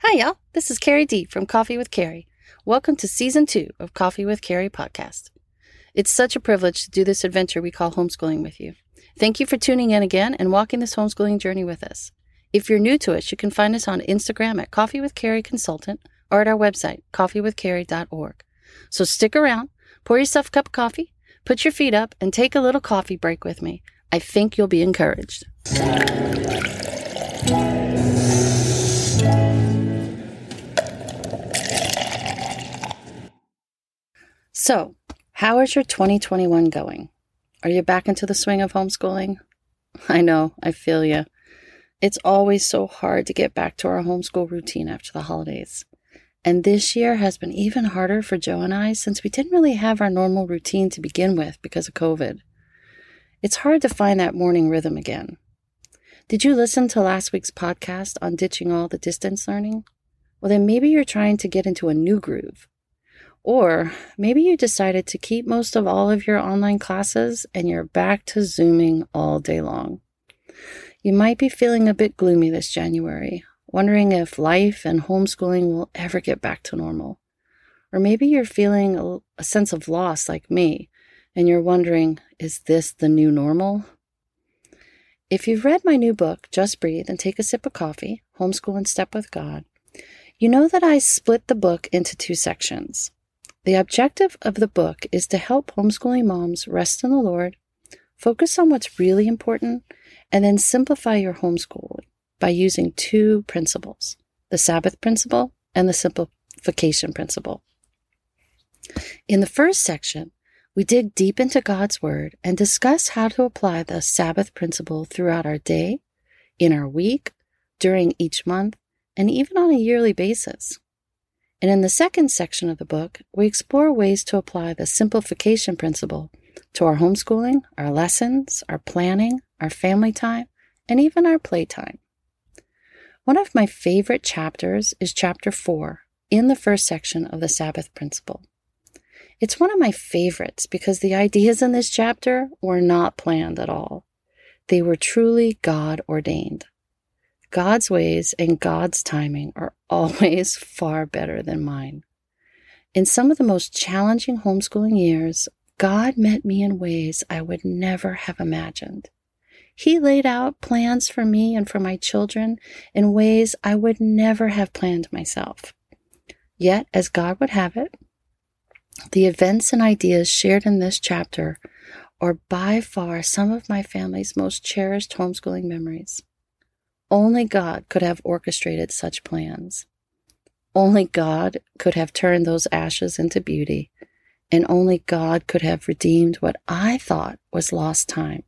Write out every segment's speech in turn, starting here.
Hi, y'all. This is Carrie D from Coffee with Carrie. Welcome to season two of Coffee with Carrie podcast. It's such a privilege to do this adventure we call homeschooling with you. Thank you for tuning in again and walking this homeschooling journey with us. If you're new to us, you can find us on Instagram at Coffee with Carrie Consultant or at our website, coffeewithcarrie.org. So stick around, pour yourself a cup of coffee, put your feet up, and take a little coffee break with me. I think you'll be encouraged. So, how is your 2021 going? Are you back into the swing of homeschooling? I know, I feel you. It's always so hard to get back to our homeschool routine after the holidays. And this year has been even harder for Joe and I since we didn't really have our normal routine to begin with because of COVID. It's hard to find that morning rhythm again. Did you listen to last week's podcast on ditching all the distance learning? Well, then maybe you're trying to get into a new groove. Or maybe you decided to keep most of all of your online classes and you're back to Zooming all day long. You might be feeling a bit gloomy this January, wondering if life and homeschooling will ever get back to normal. Or maybe you're feeling a, a sense of loss like me, and you're wondering, is this the new normal? If you've read my new book, Just Breathe and Take a Sip of Coffee Homeschool and Step with God, you know that I split the book into two sections. The objective of the book is to help homeschooling moms rest in the Lord, focus on what's really important, and then simplify your homeschooling by using two principles the Sabbath principle and the simplification principle. In the first section, we dig deep into God's Word and discuss how to apply the Sabbath principle throughout our day, in our week, during each month, and even on a yearly basis. And in the second section of the book, we explore ways to apply the simplification principle to our homeschooling, our lessons, our planning, our family time, and even our playtime. One of my favorite chapters is chapter four in the first section of the Sabbath principle. It's one of my favorites because the ideas in this chapter were not planned at all. They were truly God ordained. God's ways and God's timing are always far better than mine. In some of the most challenging homeschooling years, God met me in ways I would never have imagined. He laid out plans for me and for my children in ways I would never have planned myself. Yet, as God would have it, the events and ideas shared in this chapter are by far some of my family's most cherished homeschooling memories. Only God could have orchestrated such plans. Only God could have turned those ashes into beauty, and only God could have redeemed what I thought was lost time.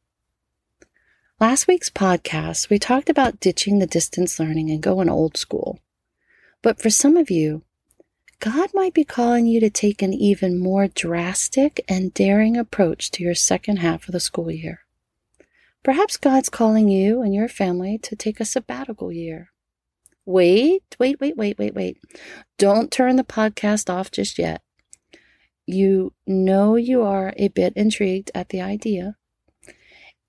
Last week's podcast, we talked about ditching the distance learning and going old school. But for some of you, God might be calling you to take an even more drastic and daring approach to your second half of the school year. Perhaps God's calling you and your family to take a sabbatical year. Wait, wait, wait, wait, wait, wait. Don't turn the podcast off just yet. You know you are a bit intrigued at the idea.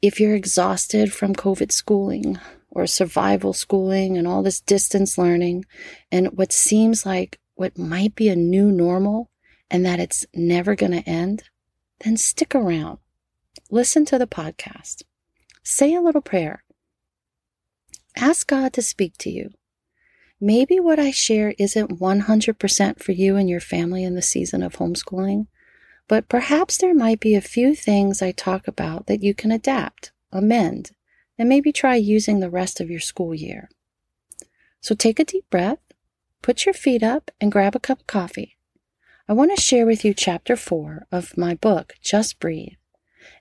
If you're exhausted from COVID schooling or survival schooling and all this distance learning and what seems like what might be a new normal and that it's never going to end, then stick around. Listen to the podcast. Say a little prayer. Ask God to speak to you. Maybe what I share isn't 100% for you and your family in the season of homeschooling, but perhaps there might be a few things I talk about that you can adapt, amend, and maybe try using the rest of your school year. So take a deep breath, put your feet up, and grab a cup of coffee. I want to share with you chapter four of my book, Just Breathe.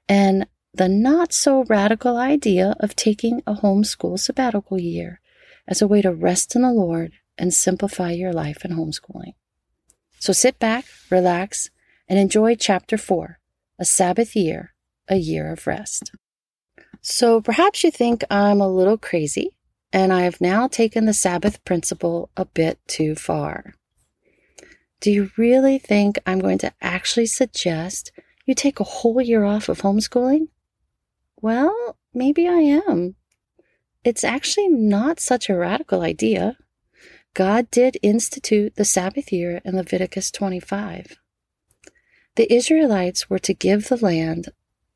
And the not so radical idea of taking a homeschool sabbatical year as a way to rest in the Lord and simplify your life in homeschooling. So sit back, relax, and enjoy chapter four, a Sabbath year, a year of rest. So perhaps you think I'm a little crazy and I have now taken the Sabbath principle a bit too far. Do you really think I'm going to actually suggest you take a whole year off of homeschooling? Well, maybe I am. It's actually not such a radical idea. God did institute the Sabbath year in Leviticus 25. The Israelites were to give the land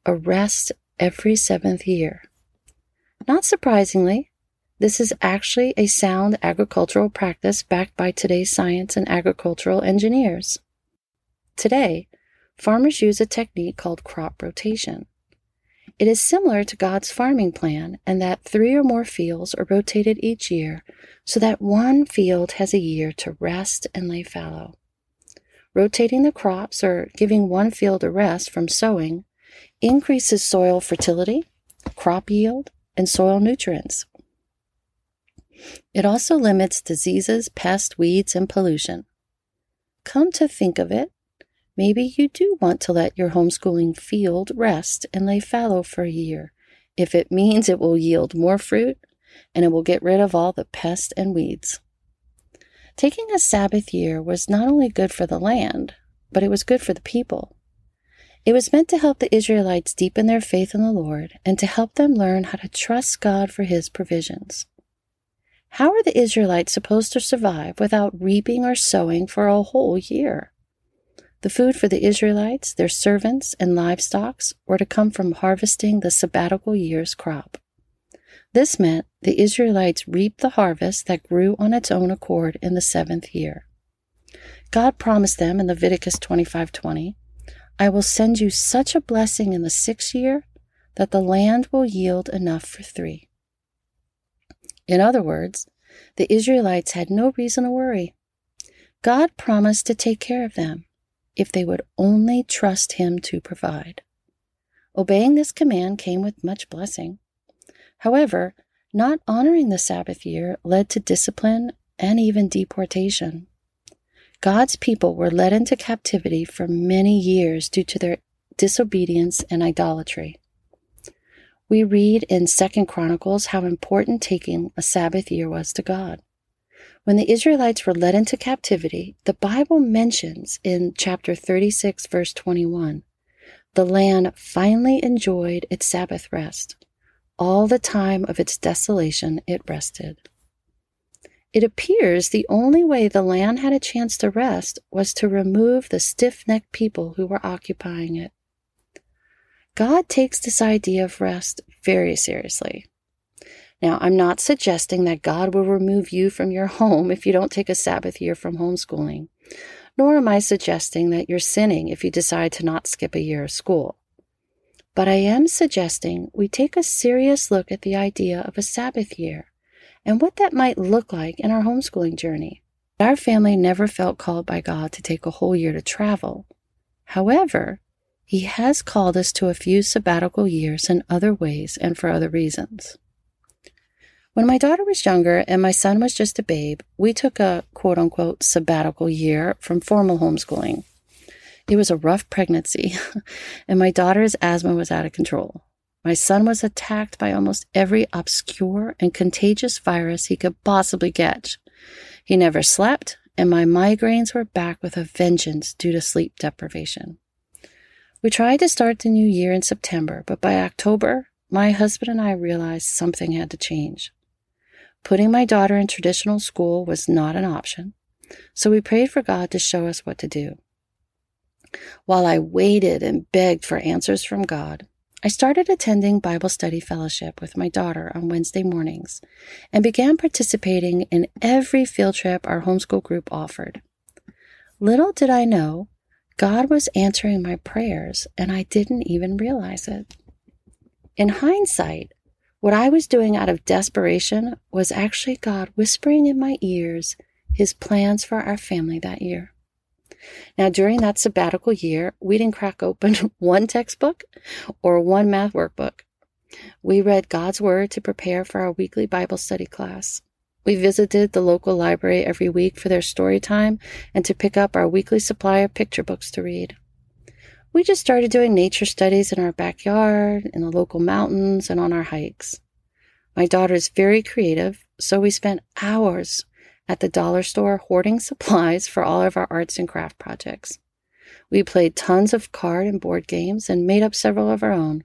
a rest every seventh year. Not surprisingly, this is actually a sound agricultural practice backed by today's science and agricultural engineers. Today, farmers use a technique called crop rotation. It is similar to God's farming plan in that three or more fields are rotated each year so that one field has a year to rest and lay fallow. Rotating the crops or giving one field a rest from sowing increases soil fertility, crop yield, and soil nutrients. It also limits diseases, pests, weeds, and pollution. Come to think of it, maybe you do want to let your homeschooling field rest and lay fallow for a year if it means it will yield more fruit and it will get rid of all the pests and weeds. Taking a Sabbath year was not only good for the land, but it was good for the people. It was meant to help the Israelites deepen their faith in the Lord and to help them learn how to trust God for His provisions. How are the Israelites supposed to survive without reaping or sowing for a whole year? The food for the Israelites, their servants, and livestock were to come from harvesting the sabbatical year's crop. This meant the Israelites reaped the harvest that grew on its own accord in the seventh year. God promised them in Leviticus 25:20, I will send you such a blessing in the sixth year that the land will yield enough for three. In other words, the Israelites had no reason to worry. God promised to take care of them if they would only trust Him to provide. Obeying this command came with much blessing. However, not honoring the Sabbath year led to discipline and even deportation. God's people were led into captivity for many years due to their disobedience and idolatry. We read in Second Chronicles how important taking a Sabbath year was to God. When the Israelites were led into captivity, the Bible mentions in chapter 36, verse 21, the land finally enjoyed its Sabbath rest. All the time of its desolation, it rested. It appears the only way the land had a chance to rest was to remove the stiff necked people who were occupying it. God takes this idea of rest very seriously. Now, I'm not suggesting that God will remove you from your home if you don't take a Sabbath year from homeschooling, nor am I suggesting that you're sinning if you decide to not skip a year of school. But I am suggesting we take a serious look at the idea of a Sabbath year and what that might look like in our homeschooling journey. Our family never felt called by God to take a whole year to travel. However, he has called us to a few sabbatical years in other ways and for other reasons. When my daughter was younger and my son was just a babe, we took a quote unquote sabbatical year from formal homeschooling. It was a rough pregnancy, and my daughter's asthma was out of control. My son was attacked by almost every obscure and contagious virus he could possibly catch. He never slept, and my migraines were back with a vengeance due to sleep deprivation. We tried to start the new year in September, but by October, my husband and I realized something had to change. Putting my daughter in traditional school was not an option, so we prayed for God to show us what to do. While I waited and begged for answers from God, I started attending Bible study fellowship with my daughter on Wednesday mornings and began participating in every field trip our homeschool group offered. Little did I know God was answering my prayers, and I didn't even realize it. In hindsight, what I was doing out of desperation was actually God whispering in my ears his plans for our family that year. Now, during that sabbatical year, we didn't crack open one textbook or one math workbook. We read God's Word to prepare for our weekly Bible study class. We visited the local library every week for their story time and to pick up our weekly supply of picture books to read. We just started doing nature studies in our backyard, in the local mountains, and on our hikes. My daughter is very creative, so we spent hours at the dollar store hoarding supplies for all of our arts and craft projects. We played tons of card and board games and made up several of our own.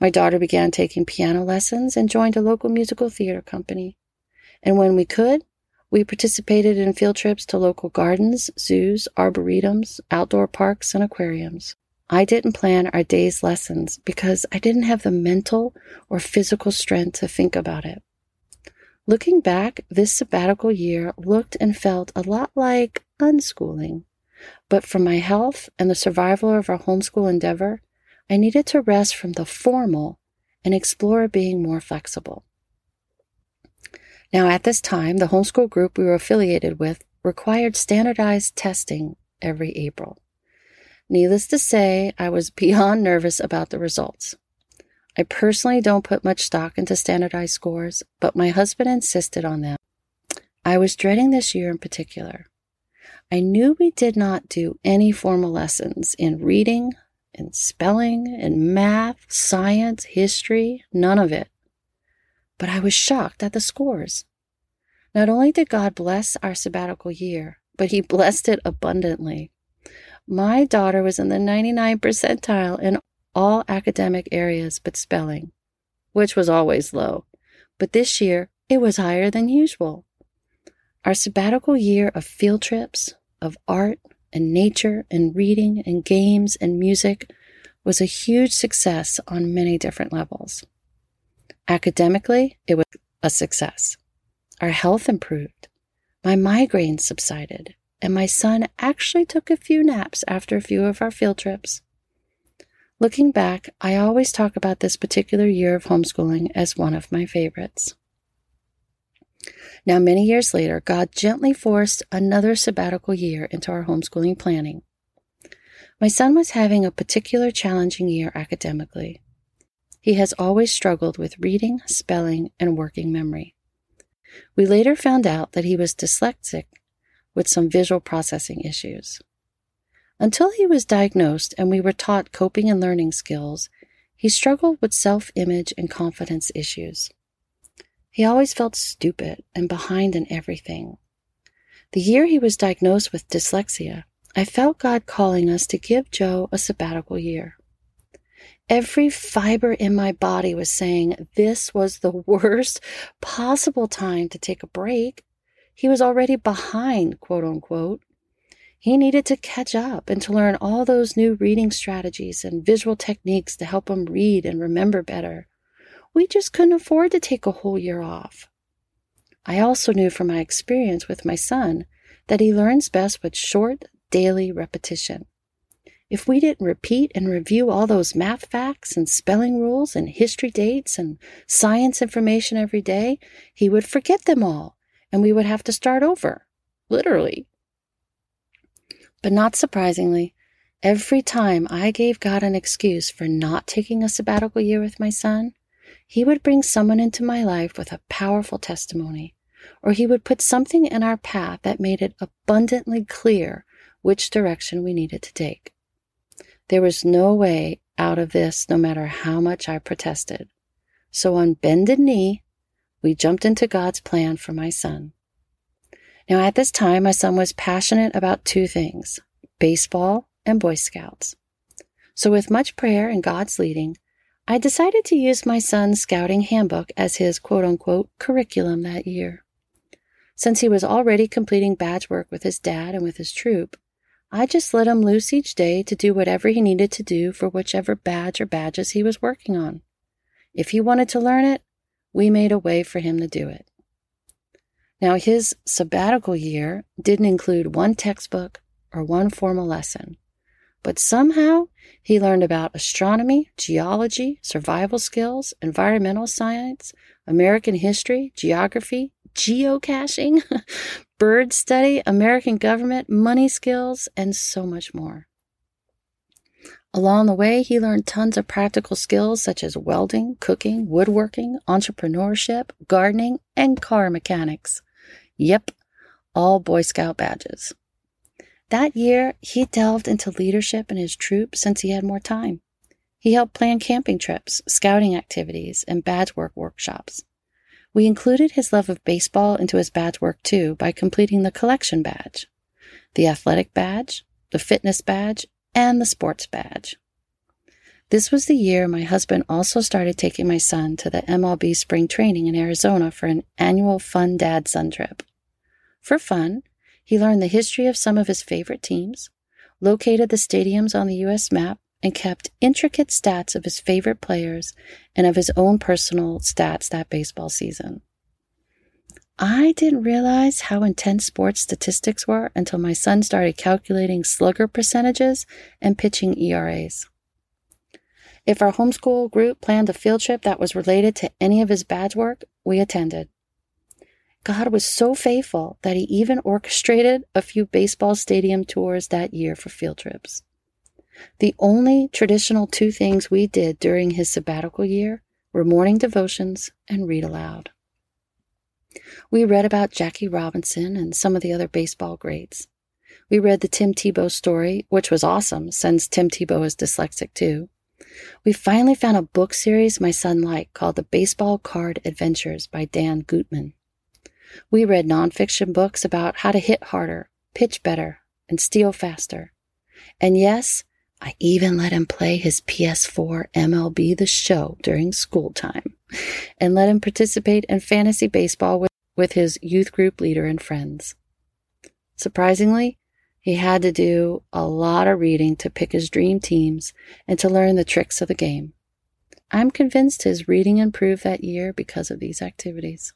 My daughter began taking piano lessons and joined a local musical theater company. And when we could, We participated in field trips to local gardens, zoos, arboretums, outdoor parks, and aquariums. I didn't plan our day's lessons because I didn't have the mental or physical strength to think about it. Looking back, this sabbatical year looked and felt a lot like unschooling. But for my health and the survival of our homeschool endeavor, I needed to rest from the formal and explore being more flexible. Now, at this time, the homeschool group we were affiliated with required standardized testing every April. Needless to say, I was beyond nervous about the results. I personally don't put much stock into standardized scores, but my husband insisted on them. I was dreading this year in particular. I knew we did not do any formal lessons in reading, in spelling, in math, science, history, none of it. But I was shocked at the scores. Not only did God bless our sabbatical year, but He blessed it abundantly. My daughter was in the 99 percentile in all academic areas but spelling, which was always low. But this year, it was higher than usual. Our sabbatical year of field trips, of art and nature and reading and games and music was a huge success on many different levels. Academically, it was a success. Our health improved. My migraines subsided, and my son actually took a few naps after a few of our field trips. Looking back, I always talk about this particular year of homeschooling as one of my favorites. Now, many years later, God gently forced another sabbatical year into our homeschooling planning. My son was having a particular challenging year academically. He has always struggled with reading, spelling, and working memory. We later found out that he was dyslexic with some visual processing issues. Until he was diagnosed and we were taught coping and learning skills, he struggled with self image and confidence issues. He always felt stupid and behind in everything. The year he was diagnosed with dyslexia, I felt God calling us to give Joe a sabbatical year. Every fiber in my body was saying this was the worst possible time to take a break. He was already behind, quote unquote, he needed to catch up and to learn all those new reading strategies and visual techniques to help him read and remember better. We just couldn't afford to take a whole year off. I also knew from my experience with my son that he learns best with short, daily repetition. If we didn't repeat and review all those math facts and spelling rules and history dates and science information every day, he would forget them all and we would have to start over. Literally. But not surprisingly, every time I gave God an excuse for not taking a sabbatical year with my son, he would bring someone into my life with a powerful testimony, or he would put something in our path that made it abundantly clear which direction we needed to take. There was no way out of this, no matter how much I protested. So on bended knee, we jumped into God's plan for my son. Now, at this time, my son was passionate about two things baseball and Boy Scouts. So, with much prayer and God's leading, I decided to use my son's scouting handbook as his quote unquote curriculum that year. Since he was already completing badge work with his dad and with his troop, I just let him loose each day to do whatever he needed to do for whichever badge or badges he was working on. If he wanted to learn it, we made a way for him to do it. Now, his sabbatical year didn't include one textbook or one formal lesson, but somehow he learned about astronomy, geology, survival skills, environmental science, American history, geography, geocaching, bird study, American government, money skills, and so much more. Along the way, he learned tons of practical skills such as welding, cooking, woodworking, entrepreneurship, gardening, and car mechanics. Yep, all Boy Scout badges. That year, he delved into leadership in his troop since he had more time. He helped plan camping trips, scouting activities, and badge work workshops. We included his love of baseball into his badge work too by completing the collection badge, the athletic badge, the fitness badge, and the sports badge. This was the year my husband also started taking my son to the MLB spring training in Arizona for an annual fun dad son trip. For fun, he learned the history of some of his favorite teams, located the stadiums on the U.S. map, and kept intricate stats of his favorite players and of his own personal stats that baseball season. I didn't realize how intense sports statistics were until my son started calculating slugger percentages and pitching ERAs. If our homeschool group planned a field trip that was related to any of his badge work, we attended. God was so faithful that he even orchestrated a few baseball stadium tours that year for field trips. The only traditional two things we did during his sabbatical year were morning devotions and read aloud. We read about Jackie Robinson and some of the other baseball greats. We read the Tim Tebow story, which was awesome since Tim Tebow is dyslexic too. We finally found a book series my son liked called The Baseball Card Adventures by Dan Gutman. We read nonfiction books about how to hit harder, pitch better, and steal faster. And yes, I even let him play his PS4 MLB The Show during school time and let him participate in fantasy baseball with, with his youth group leader and friends. Surprisingly, he had to do a lot of reading to pick his dream teams and to learn the tricks of the game. I'm convinced his reading improved that year because of these activities.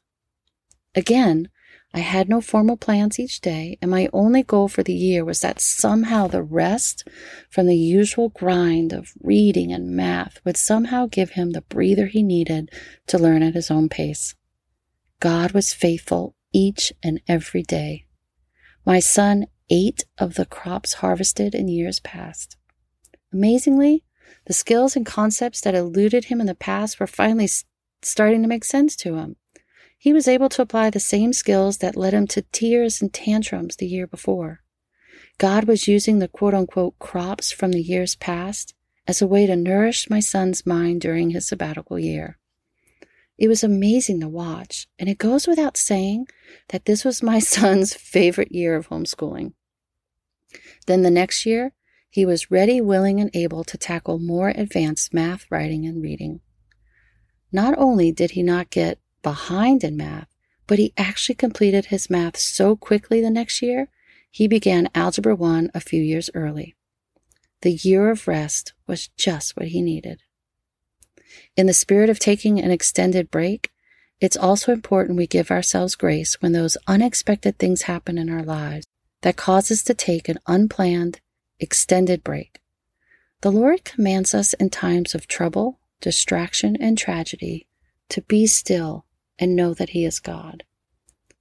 Again, I had no formal plans each day, and my only goal for the year was that somehow the rest from the usual grind of reading and math would somehow give him the breather he needed to learn at his own pace. God was faithful each and every day. My son ate of the crops harvested in years past. Amazingly, the skills and concepts that eluded him in the past were finally starting to make sense to him he was able to apply the same skills that led him to tears and tantrums the year before. God was using the quote unquote crops from the years past as a way to nourish my son's mind during his sabbatical year. It was amazing to watch, and it goes without saying that this was my son's favorite year of homeschooling. Then the next year, he was ready, willing, and able to tackle more advanced math, writing, and reading. Not only did he not get behind in math, but he actually completed his math so quickly the next year, he began Algebra 1 a few years early. The year of rest was just what he needed. In the spirit of taking an extended break, it's also important we give ourselves grace when those unexpected things happen in our lives that cause us to take an unplanned, extended break. The Lord commands us in times of trouble, distraction, and tragedy to be still and know that He is God.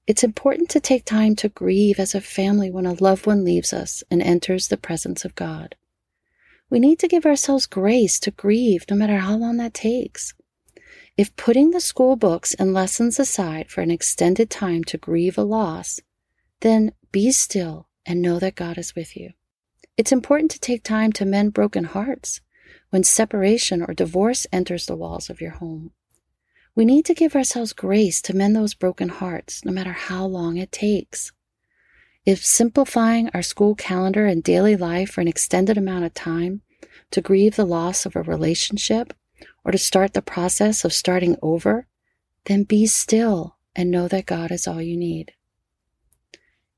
It's important to take time to grieve as a family when a loved one leaves us and enters the presence of God. We need to give ourselves grace to grieve no matter how long that takes. If putting the school books and lessons aside for an extended time to grieve a loss, then be still and know that God is with you. It's important to take time to mend broken hearts when separation or divorce enters the walls of your home. We need to give ourselves grace to mend those broken hearts, no matter how long it takes. If simplifying our school calendar and daily life for an extended amount of time to grieve the loss of a relationship or to start the process of starting over, then be still and know that God is all you need.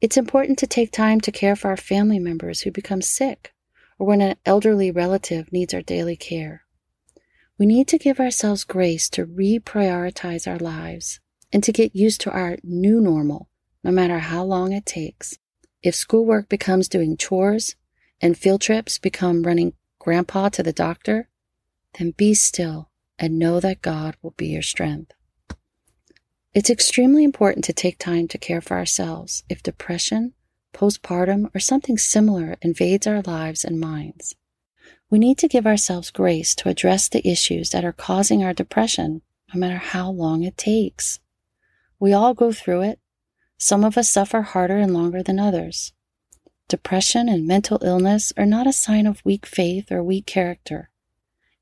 It's important to take time to care for our family members who become sick or when an elderly relative needs our daily care. We need to give ourselves grace to reprioritize our lives and to get used to our new normal, no matter how long it takes. If schoolwork becomes doing chores and field trips become running grandpa to the doctor, then be still and know that God will be your strength. It's extremely important to take time to care for ourselves if depression, postpartum, or something similar invades our lives and minds. We need to give ourselves grace to address the issues that are causing our depression, no matter how long it takes. We all go through it. Some of us suffer harder and longer than others. Depression and mental illness are not a sign of weak faith or weak character.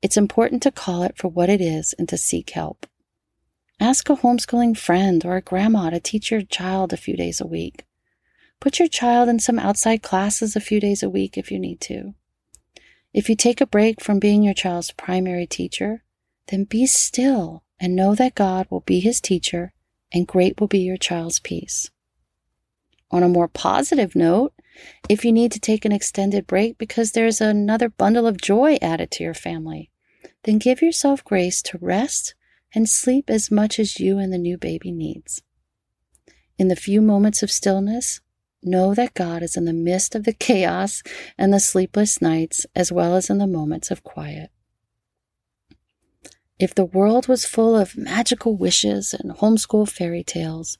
It's important to call it for what it is and to seek help. Ask a homeschooling friend or a grandma to teach your child a few days a week. Put your child in some outside classes a few days a week if you need to. If you take a break from being your child's primary teacher, then be still and know that God will be his teacher and great will be your child's peace. On a more positive note, if you need to take an extended break because there's another bundle of joy added to your family, then give yourself grace to rest and sleep as much as you and the new baby needs. In the few moments of stillness, know that God is in the midst of the chaos and the sleepless nights, as well as in the moments of quiet. If the world was full of magical wishes and homeschool fairy tales,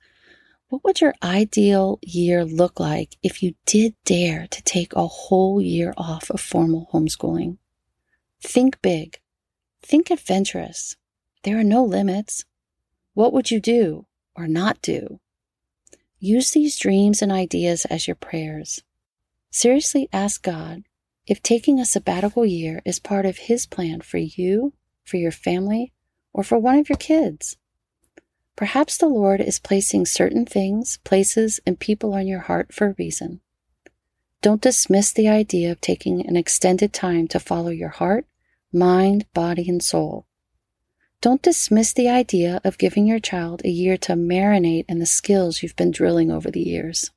what would your ideal year look like if you did dare to take a whole year off of formal homeschooling? Think big. Think adventurous. There are no limits. What would you do or not do? Use these dreams and ideas as your prayers. Seriously ask God if taking a sabbatical year is part of His plan for you, for your family, or for one of your kids. Perhaps the Lord is placing certain things, places, and people on your heart for a reason. Don't dismiss the idea of taking an extended time to follow your heart, mind, body, and soul. Don't dismiss the idea of giving your child a year to marinate in the skills you've been drilling over the years.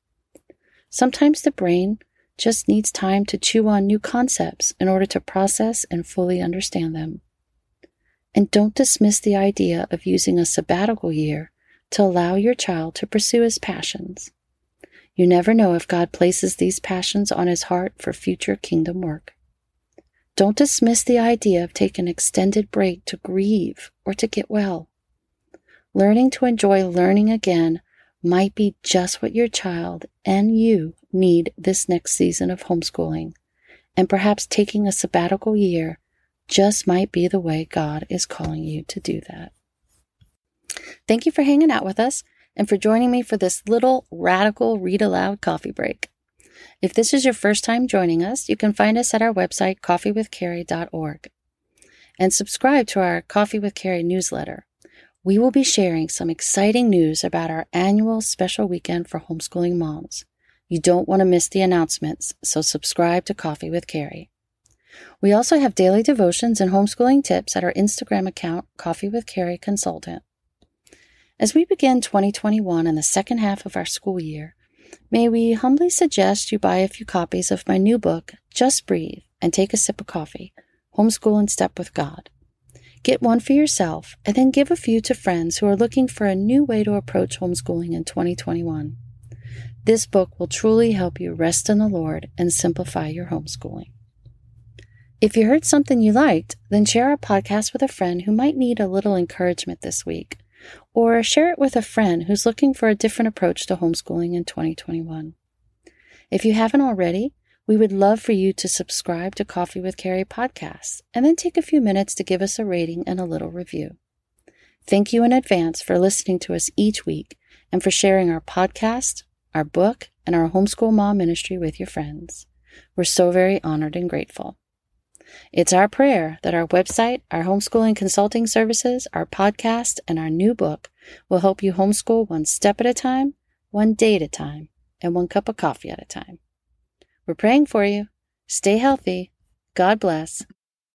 Sometimes the brain just needs time to chew on new concepts in order to process and fully understand them. And don't dismiss the idea of using a sabbatical year to allow your child to pursue his passions. You never know if God places these passions on his heart for future kingdom work. Don't dismiss the idea of taking an extended break to grieve or to get well. Learning to enjoy learning again might be just what your child and you need this next season of homeschooling. And perhaps taking a sabbatical year just might be the way God is calling you to do that. Thank you for hanging out with us and for joining me for this little radical read aloud coffee break. If this is your first time joining us, you can find us at our website, coffeewithcarrie.org, and subscribe to our Coffee with Carrie newsletter. We will be sharing some exciting news about our annual special weekend for homeschooling moms. You don't want to miss the announcements, so subscribe to Coffee with Carrie. We also have daily devotions and homeschooling tips at our Instagram account, Coffee with Carrie Consultant. As we begin 2021 and the second half of our school year, May we humbly suggest you buy a few copies of my new book, Just Breathe and Take a Sip of Coffee Homeschool in Step with God. Get one for yourself and then give a few to friends who are looking for a new way to approach homeschooling in 2021. This book will truly help you rest in the Lord and simplify your homeschooling. If you heard something you liked, then share our podcast with a friend who might need a little encouragement this week or share it with a friend who's looking for a different approach to homeschooling in 2021. If you haven't already, we would love for you to subscribe to Coffee with Carrie podcasts and then take a few minutes to give us a rating and a little review. Thank you in advance for listening to us each week and for sharing our podcast, our book, and our homeschool mom ministry with your friends. We're so very honored and grateful. It's our prayer that our website, our homeschooling consulting services, our podcast, and our new book will help you homeschool one step at a time, one day at a time, and one cup of coffee at a time. We're praying for you. Stay healthy. God bless.